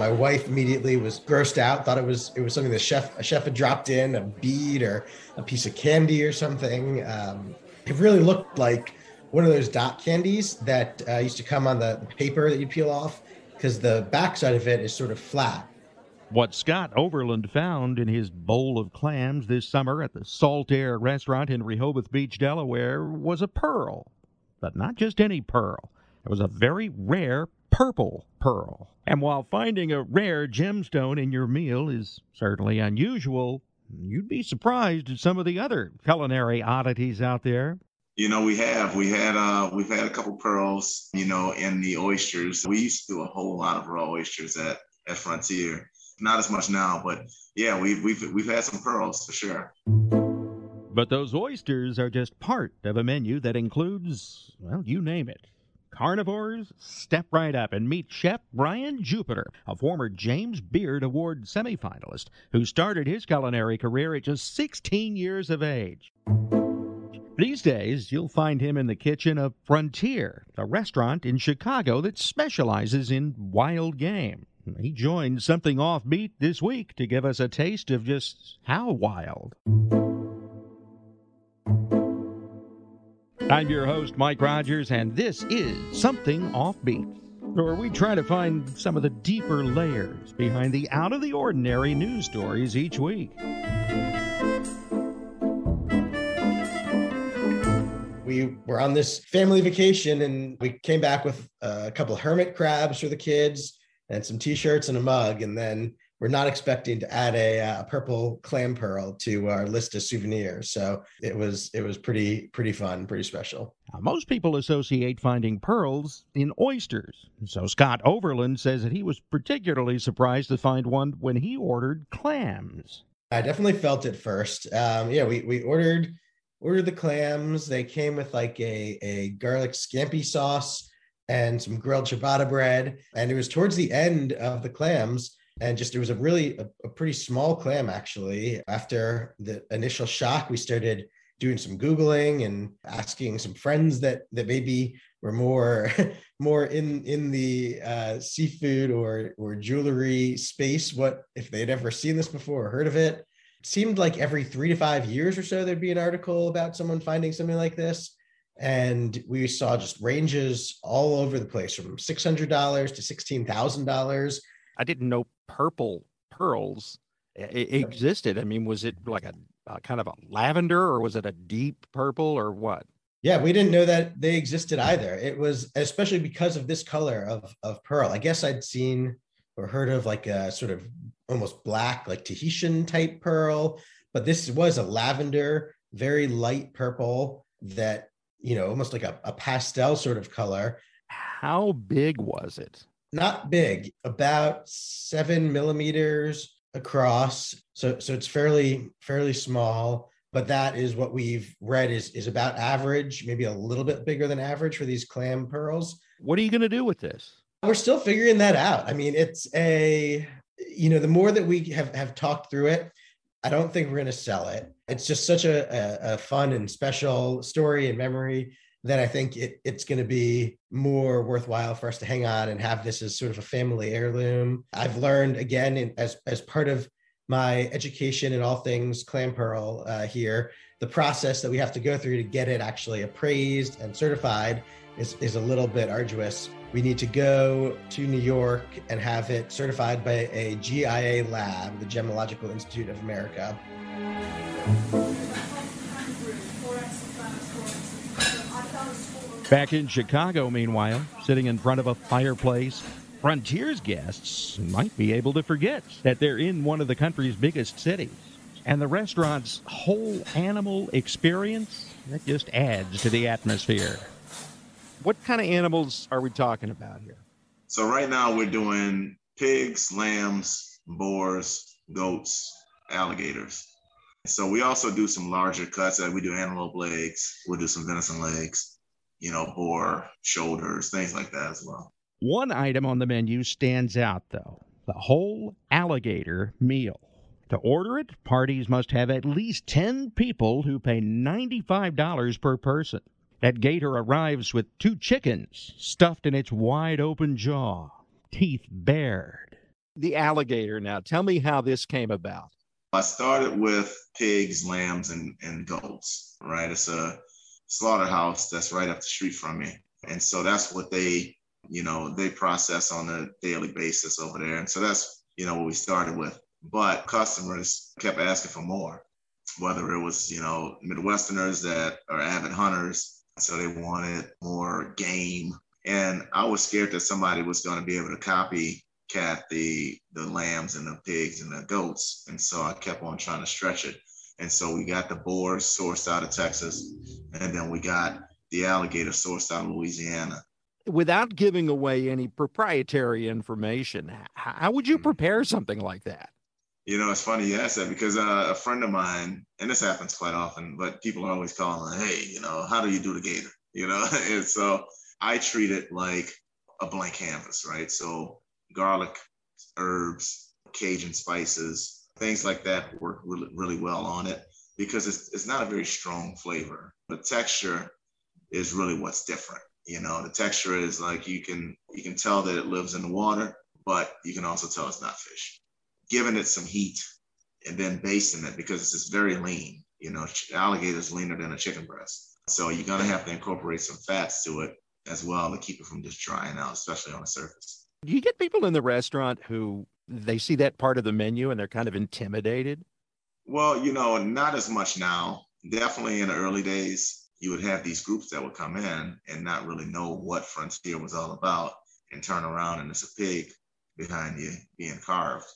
My wife immediately was grossed out, thought it was it was something the chef a chef had dropped in, a bead or a piece of candy or something. Um, it really looked like one of those dot candies that uh, used to come on the, paper that you peel off because the backside of it is sort of flat. What Scott Overland found in his bowl of clams this summer at the Salt Air restaurant in Rehoboth Beach, Delaware, was a pearl. But not just any pearl. It was a very rare purple pearl. And while finding a rare gemstone in your meal is certainly unusual, you'd be surprised at some of the other culinary oddities out there. You know, we have we had uh we've had a couple pearls, you know, in the oysters. We used to do a whole lot of raw oysters at at Frontier. Not as much now, but yeah, we've we've we've had some pearls for sure. But those oysters are just part of a menu that includes, well, you name it. Carnivores, step right up and meet Chef Brian Jupiter, a former James Beard Award semifinalist who started his culinary career at just 16 years of age. These days, you'll find him in the kitchen of Frontier, a restaurant in Chicago that specializes in wild game. He joined something offbeat this week to give us a taste of just how wild. I'm your host, Mike Rogers, and this is Something Offbeat, where we try to find some of the deeper layers behind the out of the ordinary news stories each week. We were on this family vacation and we came back with a couple of hermit crabs for the kids and some t-shirts and a mug and then we're not expecting to add a, a, purple clam pearl to our list of souvenirs. So it was it was pretty pretty fun, pretty special. Now, most people associate finding pearls in oysters. So Scott Overland says that he was particularly surprised to find one when he ordered clams. I definitely felt it first. Um, yeah, we we ordered ordered the clams. They came with like a a garlic scampi sauce and some grilled ciabatta bread. And it was towards the end of the clams and just it was a really a, a, pretty small clam actually. After the initial shock we started doing some googling and asking some friends that that maybe were more more in in the uh, seafood or or jewelry space what if they'd ever seen this before or heard of it. it seemed like every three to five years or so there'd be an article about someone finding something like this. And we saw just ranges all over the place from $600 to $16000 I didn't know purple pearls existed. I mean, was it like a, a, kind of a lavender or was it a deep purple or what? Yeah, we didn't know that they existed either. It was especially because of this color of of pearl. I guess I'd seen or heard of like a sort of almost black, like Tahitian type pearl, but this was a lavender, very light purple that you know almost like a, a pastel sort of color. How big was it? Not big, about seven millimeters across. So so it's fairly fairly small. But that is what we've read is is about average, maybe a little bit bigger than average for these clam pearls. What are you going to do with this? We're still figuring that out. I mean, it's a you know the more that we have have talked through it, I don't think we're going to sell it. It's just such a, a, a fun and special story and memory then I think it, it's going to be more worthwhile for us to hang on and have this as sort of a family heirloom. I've learned again in, as as part of my education in all things clam pearl uh, here, the process that we have to go through to get it actually appraised and certified is, is a little bit arduous. We need to go to New York and have it certified by a GIA lab, the Gemological Institute of America. Back in Chicago, meanwhile, sitting in front of a fireplace, Frontier's guests might be able to forget that they're in one of the country's biggest cities. And the restaurant's whole animal experience, that just adds to the atmosphere. What kind of animals are we talking about here? So right now we're doing pigs, lambs, boars, goats, alligators. So we also do some larger cuts. Like we do antelope legs. We'll do some venison legs, you know, boar shoulders, things like that as well. One item on the menu stands out, though the whole alligator meal. To order it, parties must have at least 10 people who pay $95 per person. That gator arrives with two chickens stuffed in its wide open jaw, teeth bared. The alligator. Now, tell me how this came about. I started with pigs, lambs, and, and goats, right? It's a slaughterhouse that's right up the street from me. And so that's what they, you know, they process on a daily basis over there. And so that's, you know, what we started with. But customers kept asking for more, whether it was, you know, Midwesterners that are avid hunters. So they wanted more game. And I was scared that somebody was going to be able to copy cat the the lambs and the pigs and the goats and so i kept on trying to stretch it and so we got the boars sourced out of texas and then we got the alligator sourced out of louisiana. Without giving away any proprietary information how would you mm-hmm. prepare something like that? You know it's funny you ask that because uh, a friend of mine and this happens quite often but people are always calling hey you know how do you do the gator? You know and so i treat it like a blank canvas right? So garlic, herbs, Cajun spices, things like that work really, really well on it because it's, it's not a very strong flavor. The texture is really what's different. You know, the texture is like you can you can tell that it lives in the water, but you can also tell it's not fish. Giving it some heat and then basting it because it's very lean. You know, alligator is leaner than a chicken breast. So you're gonna have to incorporate some fats to it as well to keep it from just drying out, especially on the surface. Do you get people in the restaurant who they see that part of the menu and they're kind of intimidated? Well, you know, not as much now. Definitely in the early days, you would have these groups that would come in and not really know what Frontier was all about and turn around and there's a pig behind you being carved,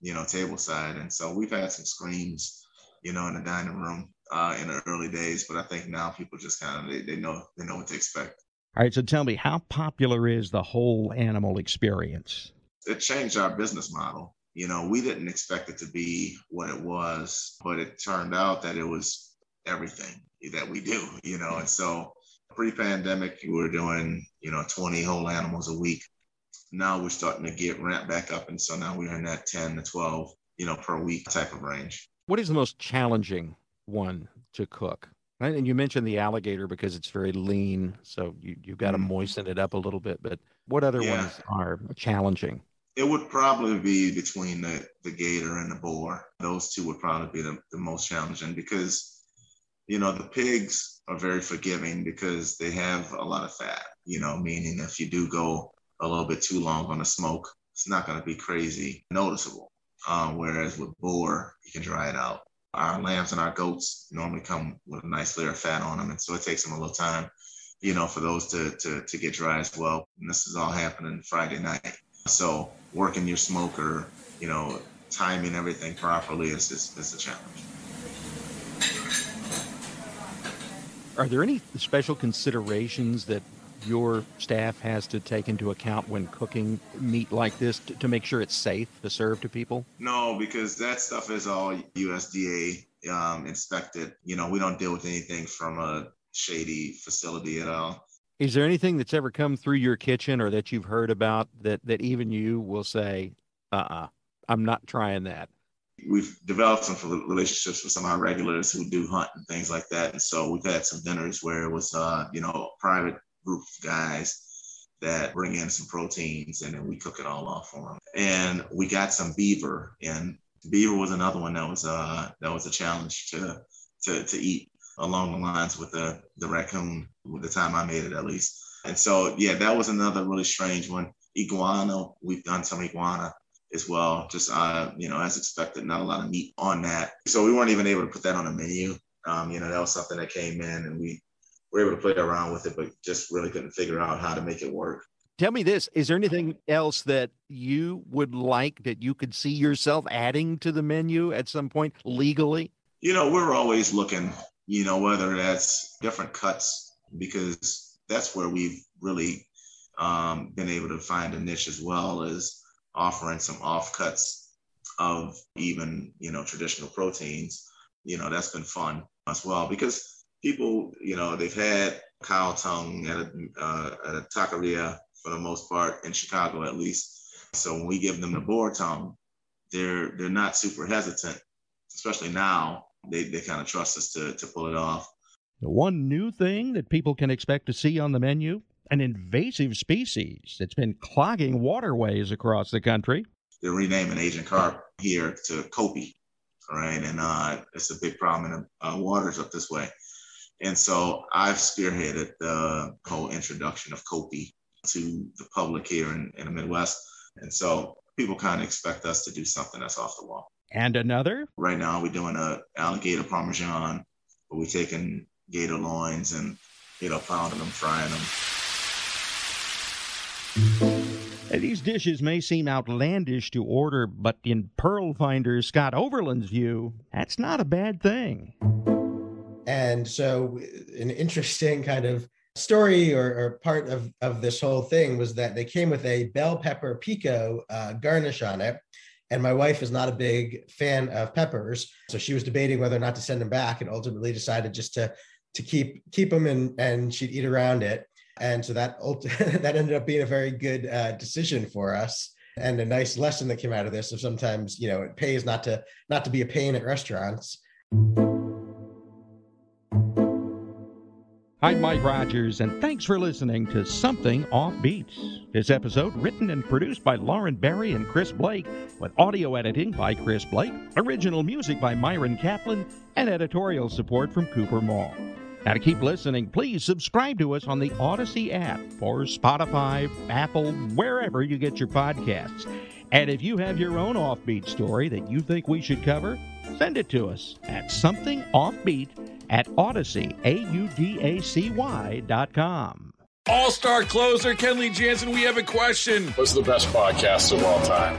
you know, table side. And so we've had some screams, you know, in the dining room uh, in the early days, but I think now people just kind of they, they know they know what to expect. All right, so tell me, how popular is the whole animal experience? It changed our business model. You know, we didn't expect it to be what it was, but it turned out that it was everything that we do, you know. And so pre pandemic, we were doing, you know, 20 whole animals a week. Now we're starting to get ramped back up. And so now we're in that 10 to 12, you know, per week type of range. What is the most challenging one to cook? And you mentioned the alligator because it's very lean, so you, you've got to mm. moisten it up a little bit. But what other yeah. ones are challenging? It would probably be between the, the gator and the boar. Those two would probably be the, the most challenging because, you know, the pigs are very forgiving because they have a lot of fat, you know, meaning if you do go a little bit too long on the smoke, it's not going to be crazy noticeable. Um, whereas with boar, you can dry it out our lambs and our goats normally come with a nice layer of fat on them, and so it takes them a little time, you know, for those to to to get dry as well. And this is all happening Friday night, so working your smoker, you know, timing everything properly is is, is a challenge. Are there any special considerations that your staff has to take into account when cooking meat like this to, to make sure it's safe to serve to people? No, because that stuff is all USDA um, inspected. You know, we don't deal with anything from a shady facility at all. Is there anything that's ever come through your kitchen or that you've heard about that that even you will say, "Uh, uh-uh, I'm not trying that." We've developed some relationships with some of our regulars who do hunt and things like that, and so we've had some dinners where it was, uh, you know, private group of guys that bring in some proteins and then we cook it all off for them. And we got some beaver, and beaver was another one that was uh that was a challenge to to to eat along the lines with the the raccoon with the time I made it at least. And so yeah, that was another really strange one. Iguana, we've done some iguana as well. Just uh, you know, as expected, not a lot of meat on that. So we weren't even able to put that on the menu. Um, you know, that was something that came in and we were able to play around with it, but just really couldn't figure out how to make it work. Tell me this is there anything else that you would like that you could see yourself adding to the menu at some point legally? You know, we're always looking, you know, whether that's different cuts, because that's where we've really um, been able to find a niche as well as offering some offcuts of even you know traditional proteins. You know that's been fun as well because people you know they've had cow tongue at a, uh, at a taqueria for the most part in Chicago at least. So when we give them the boar tongue, they're they're not super hesitant, especially now. They they kind of trust us to to pull it off. The one new thing that people can expect to see on the menu an invasive species that's been clogging waterways across the country. They're renaming Asian carp here to Copi, right? And uh, it's a big problem in the uh, waters up this way. And so I've spearheaded the whole introduction of Copi to the public here in, in the Midwest. And so people kind of expect us to do something that's off the wall. And another? Right now, we're doing a alligator parmesan, but we're taking gator loins and, you know, pounding them, frying them. These dishes may seem outlandish to order, but in Pearl Finder Scott Overland's view, that's not a bad thing. And so, an interesting kind of story or, or, part of, of this whole thing was that they came with a bell pepper pico uh, garnish on it. And my wife is not a big fan of peppers. So she was debating whether or not to send them back and ultimately decided just to, to keep, keep them and, and she'd eat around it. And so that that ended up being a very good uh, decision for us and a nice lesson that came out of this of sometimes you know it pays not to not to be a pain at restaurants I'm Mike Rogers, and thanks for listening to Something Offbeat. This episode written and produced by Lauren Barry and Chris Blake, with audio editing by Chris Blake, original music by Myron Kaplan, and editorial support from Cooper Mall. Now, to keep listening, please subscribe to us on the Audacy app or Spotify, Apple, wherever you get your podcasts. And if you have your own offbeat story that you think we should cover, send it to us at somethingoffbeat at Audacy, A-U-D-A-C-Y dot com. All-star closer Kenley Jansen, we have a question. What's the best podcast of all time?